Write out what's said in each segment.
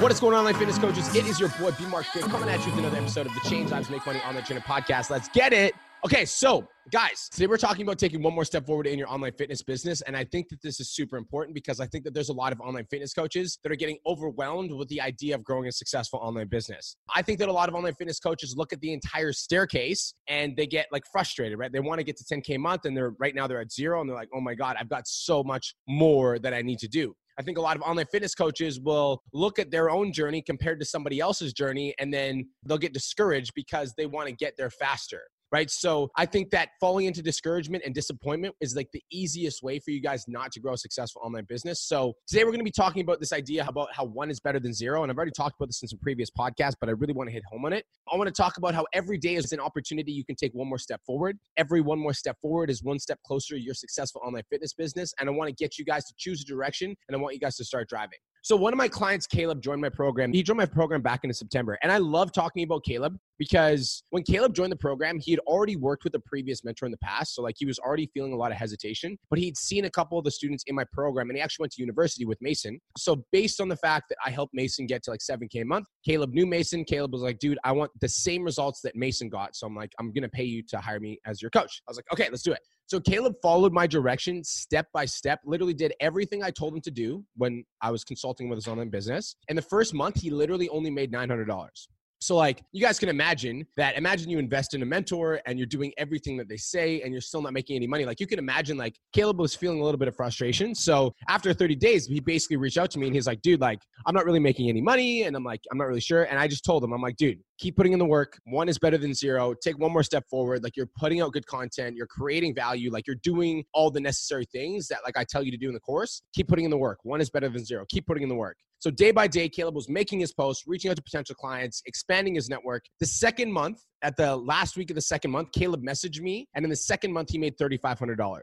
What is going on, online fitness coaches? It is your boy B Mark Fit coming at you with another episode of the Change Lives Make Money Online Trainer Podcast. Let's get it. Okay, so guys, today we're talking about taking one more step forward in your online fitness business. And I think that this is super important because I think that there's a lot of online fitness coaches that are getting overwhelmed with the idea of growing a successful online business. I think that a lot of online fitness coaches look at the entire staircase and they get like frustrated, right? They want to get to 10K a month and they're right now they're at zero and they're like, oh my God, I've got so much more that I need to do. I think a lot of online fitness coaches will look at their own journey compared to somebody else's journey, and then they'll get discouraged because they want to get there faster right? So I think that falling into discouragement and disappointment is like the easiest way for you guys not to grow a successful online business. So today we're going to be talking about this idea about how one is better than zero. And I've already talked about this in some previous podcasts, but I really want to hit home on it. I want to talk about how every day is an opportunity you can take one more step forward. Every one more step forward is one step closer to your successful online fitness business. And I want to get you guys to choose a direction and I want you guys to start driving. So one of my clients, Caleb, joined my program. He joined my program back in September. And I love talking about Caleb because when Caleb joined the program, he had already worked with a previous mentor in the past. So like he was already feeling a lot of hesitation, but he'd seen a couple of the students in my program and he actually went to university with Mason. So based on the fact that I helped Mason get to like 7K a month, Caleb knew Mason. Caleb was like, dude, I want the same results that Mason got. So I'm like, I'm going to pay you to hire me as your coach. I was like, okay, let's do it. So Caleb followed my direction step by step, literally did everything I told him to do when I was consulting with his online business. And the first month, he literally only made $900. So, like, you guys can imagine that. Imagine you invest in a mentor and you're doing everything that they say and you're still not making any money. Like, you can imagine, like, Caleb was feeling a little bit of frustration. So, after 30 days, he basically reached out to me and he's like, dude, like, I'm not really making any money. And I'm like, I'm not really sure. And I just told him, I'm like, dude, keep putting in the work. One is better than zero. Take one more step forward. Like, you're putting out good content, you're creating value, like, you're doing all the necessary things that, like, I tell you to do in the course. Keep putting in the work. One is better than zero. Keep putting in the work. So day by day, Caleb was making his posts, reaching out to potential clients, expanding his network. The second month, at the last week of the second month, Caleb messaged me, and in the second month, he made $3,500.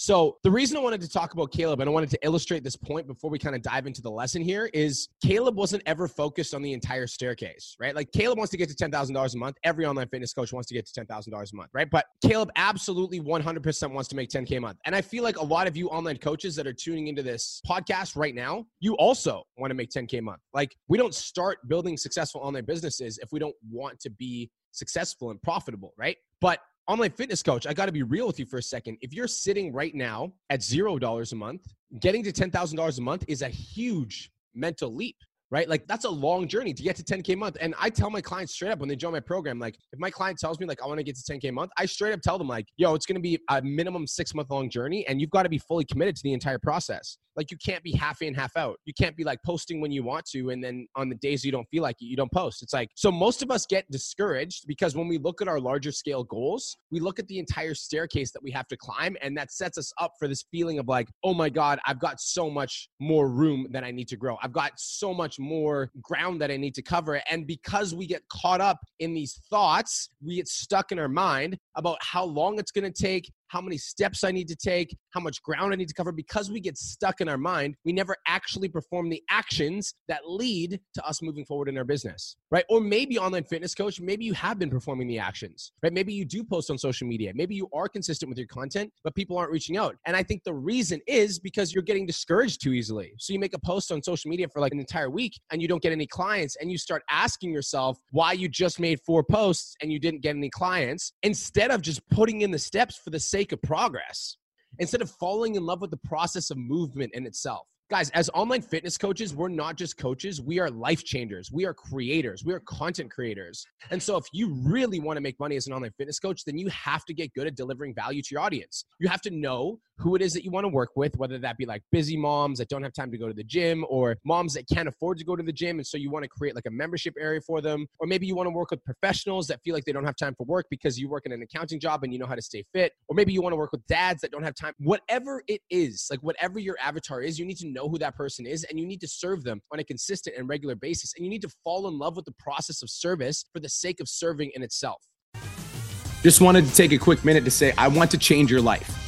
So the reason I wanted to talk about Caleb and I wanted to illustrate this point before we kind of dive into the lesson here is Caleb wasn't ever focused on the entire staircase, right? Like Caleb wants to get to $10,000 a month. Every online fitness coach wants to get to $10,000 a month, right? But Caleb absolutely 100% wants to make 10K a month. And I feel like a lot of you online coaches that are tuning into this podcast right now, you also want to make 10K a month. Like we don't start building successful online businesses if we don't want to be successful and profitable, right? But online fitness coach, I got to be real with you for a second. If you're sitting right now at $0 a month, getting to $10,000 a month is a huge mental leap right? Like that's a long journey to get to 10K a month. And I tell my clients straight up when they join my program, like if my client tells me like I want to get to 10K a month, I straight up tell them like, yo, it's gonna be a minimum six month long journey and you've got to be fully committed to the entire process. Like you can't be half in, half out. You can't be like posting when you want to and then on the days you don't feel like it, you don't post. It's like so most of us get discouraged because when we look at our larger scale goals, we look at the entire staircase that we have to climb and that sets us up for this feeling of like, oh my God, I've got so much more room that I need to grow. I've got so much more ground that I need to cover. And because we get caught up in these thoughts, we get stuck in our mind about how long it's going to take, how many steps I need to take, how much ground I need to cover. Because we get stuck in our mind, we never actually perform the actions that lead to us moving forward in our business, right? Or maybe online fitness coach, maybe you have been performing the actions, right? Maybe you do post on social media. Maybe you are consistent with your content, but people aren't reaching out. And I think the reason is because you're getting discouraged too easily. So you make a post on social media for like an entire week and you don't get any clients and you start asking yourself why you just made four posts and you didn't get any clients instead of just putting in the steps for the sake of progress instead of falling in love with the process of movement in itself. Guys, as online fitness coaches, we're not just coaches, we are life changers. We are creators. We are content creators. And so, if you really want to make money as an online fitness coach, then you have to get good at delivering value to your audience. You have to know who it is that you want to work with, whether that be like busy moms that don't have time to go to the gym or moms that can't afford to go to the gym. And so you want to create like a membership area for them. Or maybe you want to work with professionals that feel like they don't have time for work because you work in an accounting job and you know how to stay fit. Or maybe you want to work with dads that don't have time. Whatever it is, like whatever your avatar is, you need to know who that person is and you need to serve them on a consistent and regular basis. And you need to fall in love with the process of service for the sake of serving in itself. Just wanted to take a quick minute to say, I want to change your life.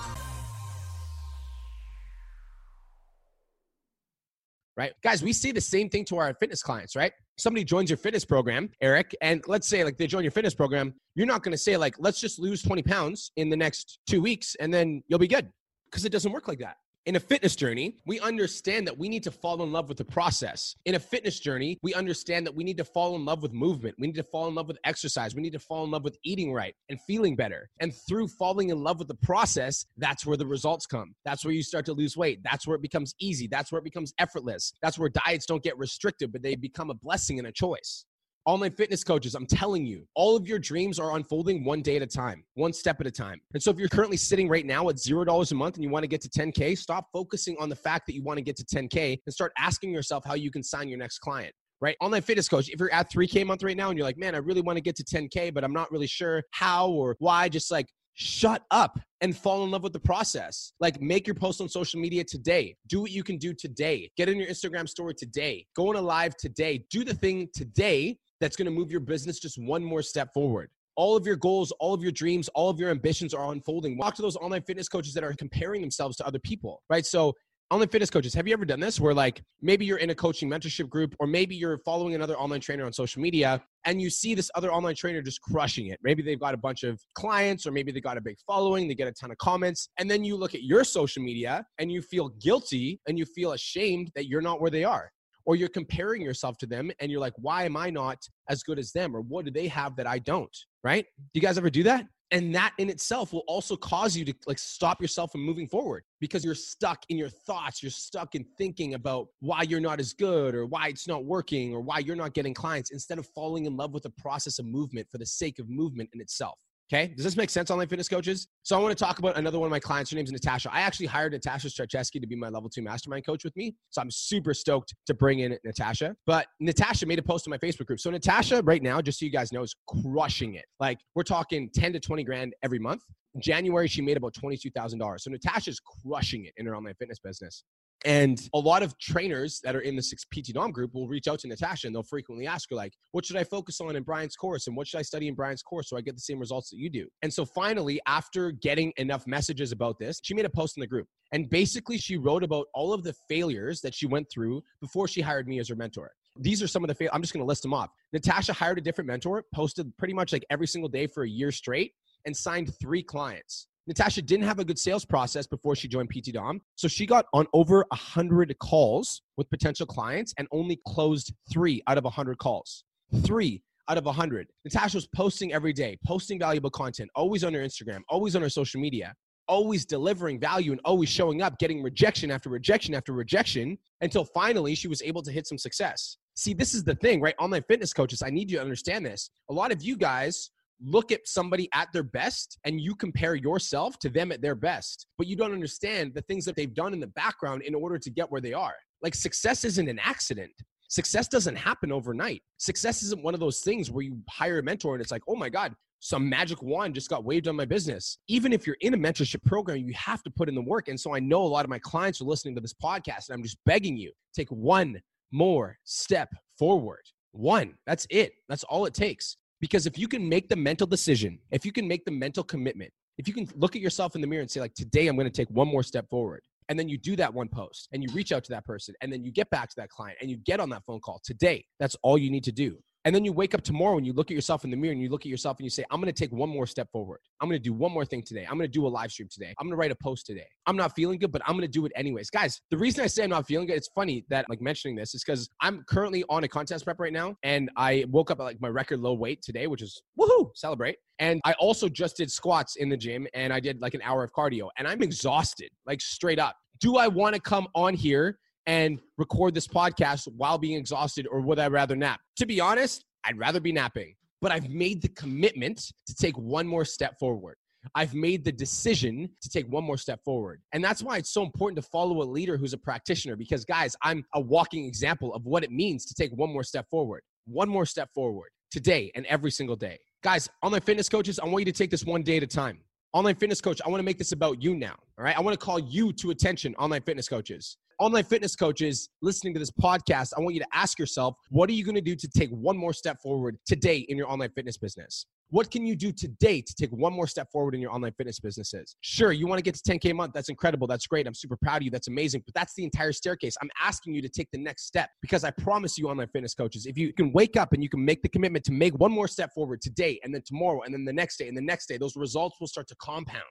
Right? Guys, we see the same thing to our fitness clients, right? Somebody joins your fitness program, Eric, and let's say like they join your fitness program, you're not going to say like, let's just lose 20 pounds in the next two weeks and then you'll be good because it doesn't work like that in a fitness journey, we understand that we need to fall in love with the process. In a fitness journey, we understand that we need to fall in love with movement. We need to fall in love with exercise. We need to fall in love with eating right and feeling better. And through falling in love with the process, that's where the results come. That's where you start to lose weight. That's where it becomes easy. That's where it becomes effortless. That's where diets don't get restricted, but they become a blessing and a choice online fitness coaches, I'm telling you, all of your dreams are unfolding one day at a time, one step at a time. And so if you're currently sitting right now at $0 a month and you want to get to 10K, stop focusing on the fact that you want to get to 10K and start asking yourself how you can sign your next client. Right? Online fitness coach, if you're at 3K a month right now and you're like, man, I really want to get to 10K, but I'm not really sure how or why, just like shut up and fall in love with the process. Like make your post on social media today. Do what you can do today. Get in your Instagram story today. Go on a live today. Do the thing today that's going to move your business just one more step forward. All of your goals, all of your dreams, all of your ambitions are unfolding. Talk to those online fitness coaches that are comparing themselves to other people, right? So, online fitness coaches, have you ever done this where, like, maybe you're in a coaching mentorship group, or maybe you're following another online trainer on social media and you see this other online trainer just crushing it? Maybe they've got a bunch of clients, or maybe they got a big following, they get a ton of comments. And then you look at your social media and you feel guilty and you feel ashamed that you're not where they are or you're comparing yourself to them and you're like, why am I not as good as them? Or what do they have that I don't? Right? Do you guys ever do that? And that in itself will also cause you to like stop yourself from moving forward because you're stuck in your thoughts. You're stuck in thinking about why you're not as good or why it's not working or why you're not getting clients instead of falling in love with the process of movement for the sake of movement in itself. Okay. Does this make sense, online fitness coaches? So I want to talk about another one of my clients. Her name's Natasha. I actually hired Natasha Strachewski to be my level two mastermind coach with me. So I'm super stoked to bring in Natasha. But Natasha made a post in my Facebook group. So Natasha right now, just so you guys know, is crushing it. Like we're talking 10 to 20 grand every month. In January, she made about $22,000. So Natasha's crushing it in her online fitness business. And a lot of trainers that are in the six PT Dom group will reach out to Natasha and they'll frequently ask her, like, what should I focus on in Brian's course? And what should I study in Brian's course so I get the same results that you do? And so finally, after getting enough messages about this, she made a post in the group. And basically, she wrote about all of the failures that she went through before she hired me as her mentor. These are some of the fail. I'm just going to list them off. Natasha hired a different mentor, posted pretty much like every single day for a year straight, and signed three clients. Natasha didn't have a good sales process before she joined PT Dom. So she got on over 100 calls with potential clients and only closed three out of 100 calls. Three out of 100. Natasha was posting every day, posting valuable content, always on her Instagram, always on her social media, always delivering value and always showing up, getting rejection after rejection after rejection until finally she was able to hit some success. See, this is the thing, right? Online fitness coaches, I need you to understand this. A lot of you guys look at somebody at their best and you compare yourself to them at their best, but you don't understand the things that they've done in the background in order to get where they are. Like success isn't an accident. Success doesn't happen overnight. Success isn't one of those things where you hire a mentor and it's like, oh my God, some magic wand just got waved on my business. Even if you're in a mentorship program, you have to put in the work. And so I know a lot of my clients are listening to this podcast, and I'm just begging you take one more step forward. One, that's it. That's all it takes. Because if you can make the mental decision, if you can make the mental commitment, if you can look at yourself in the mirror and say, like, today I'm going to take one more step forward, and then you do that one post and you reach out to that person, and then you get back to that client and you get on that phone call today, that's all you need to do. And then you wake up tomorrow and you look at yourself in the mirror and you look at yourself and you say, I'm going to take one more step forward. I'm going to do one more thing today. I'm going to do a live stream today. I'm going to write a post today. I'm not feeling good, but I'm going to do it anyways. Guys, the reason I say I'm not feeling good, it's funny that like mentioning this is because I'm currently on a contest prep right now. And I woke up at like my record low weight today, which is woohoo, celebrate. And I also just did squats in the gym and I did like an hour of cardio and I'm exhausted, like straight up. Do I want to come on here and record this podcast while being exhausted or would I rather nap? To be honest, I'd rather be napping, but I've made the commitment to take one more step forward. I've made the decision to take one more step forward. And that's why it's so important to follow a leader who's a practitioner because, guys, I'm a walking example of what it means to take one more step forward. One more step forward today and every single day. Guys, online fitness coaches, I want you to take this one day at a time. Online fitness coach, I want to make this about you now. All right. I want to call you to attention, online fitness coaches online fitness coaches listening to this podcast, I want you to ask yourself, what are you going to do to take one more step forward today in your online fitness business? What can you do today to take one more step forward in your online fitness businesses? Sure, you want to get to 10K a month. That's incredible. That's great. I'm super proud of you. That's amazing. But that's the entire staircase. I'm asking you to take the next step because I promise you, online fitness coaches, if you can wake up and you can make the commitment to make one more step forward today and then tomorrow and then the next day and the next day, those results will start to compound.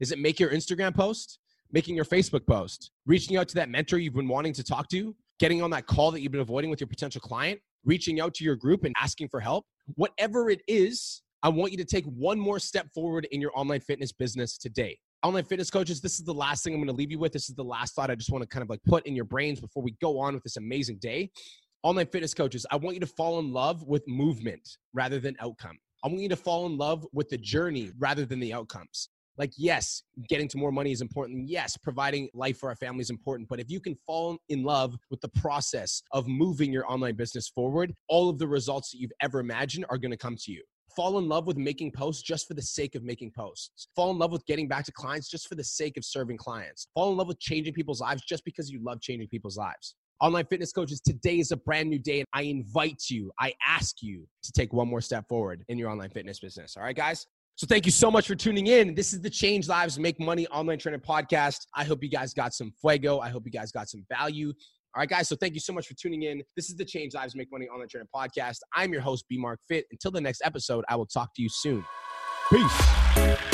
Is it make your Instagram post? Making your Facebook post, reaching out to that mentor you've been wanting to talk to, getting on that call that you've been avoiding with your potential client, reaching out to your group and asking for help. Whatever it is, I want you to take one more step forward in your online fitness business today. Online fitness coaches, this is the last thing I'm going to leave you with. This is the last thought I just want to kind of like put in your brains before we go on with this amazing day. Online fitness coaches, I want you to fall in love with movement rather than outcome. I want you to fall in love with the journey rather than the outcomes like yes getting to more money is important. Yes providing life for our family is important. But if you can fall in love with the process of moving your online business forward all of the results that you've ever imagined are going to come to you. Fall in love with making posts just for the sake of making posts. Fall in love with getting back to clients just for the sake of serving clients. Fall in love with changing people's lives just because you love changing people's lives. Online fitness coaches, today is a brand new day, and I invite you, I ask you to take one more step forward in your online fitness business. All right, guys? So thank you so much for tuning in. This is the Change Lives Make Money Online Trainer Podcast. I hope you guys got some fuego. I hope you guys got some value. All right, guys. So thank you so much for tuning in. This is the Change Lives Make Money Online Trainer Podcast. I'm your host, B Mark Fit. Until the next episode, I will talk to you soon. Peace.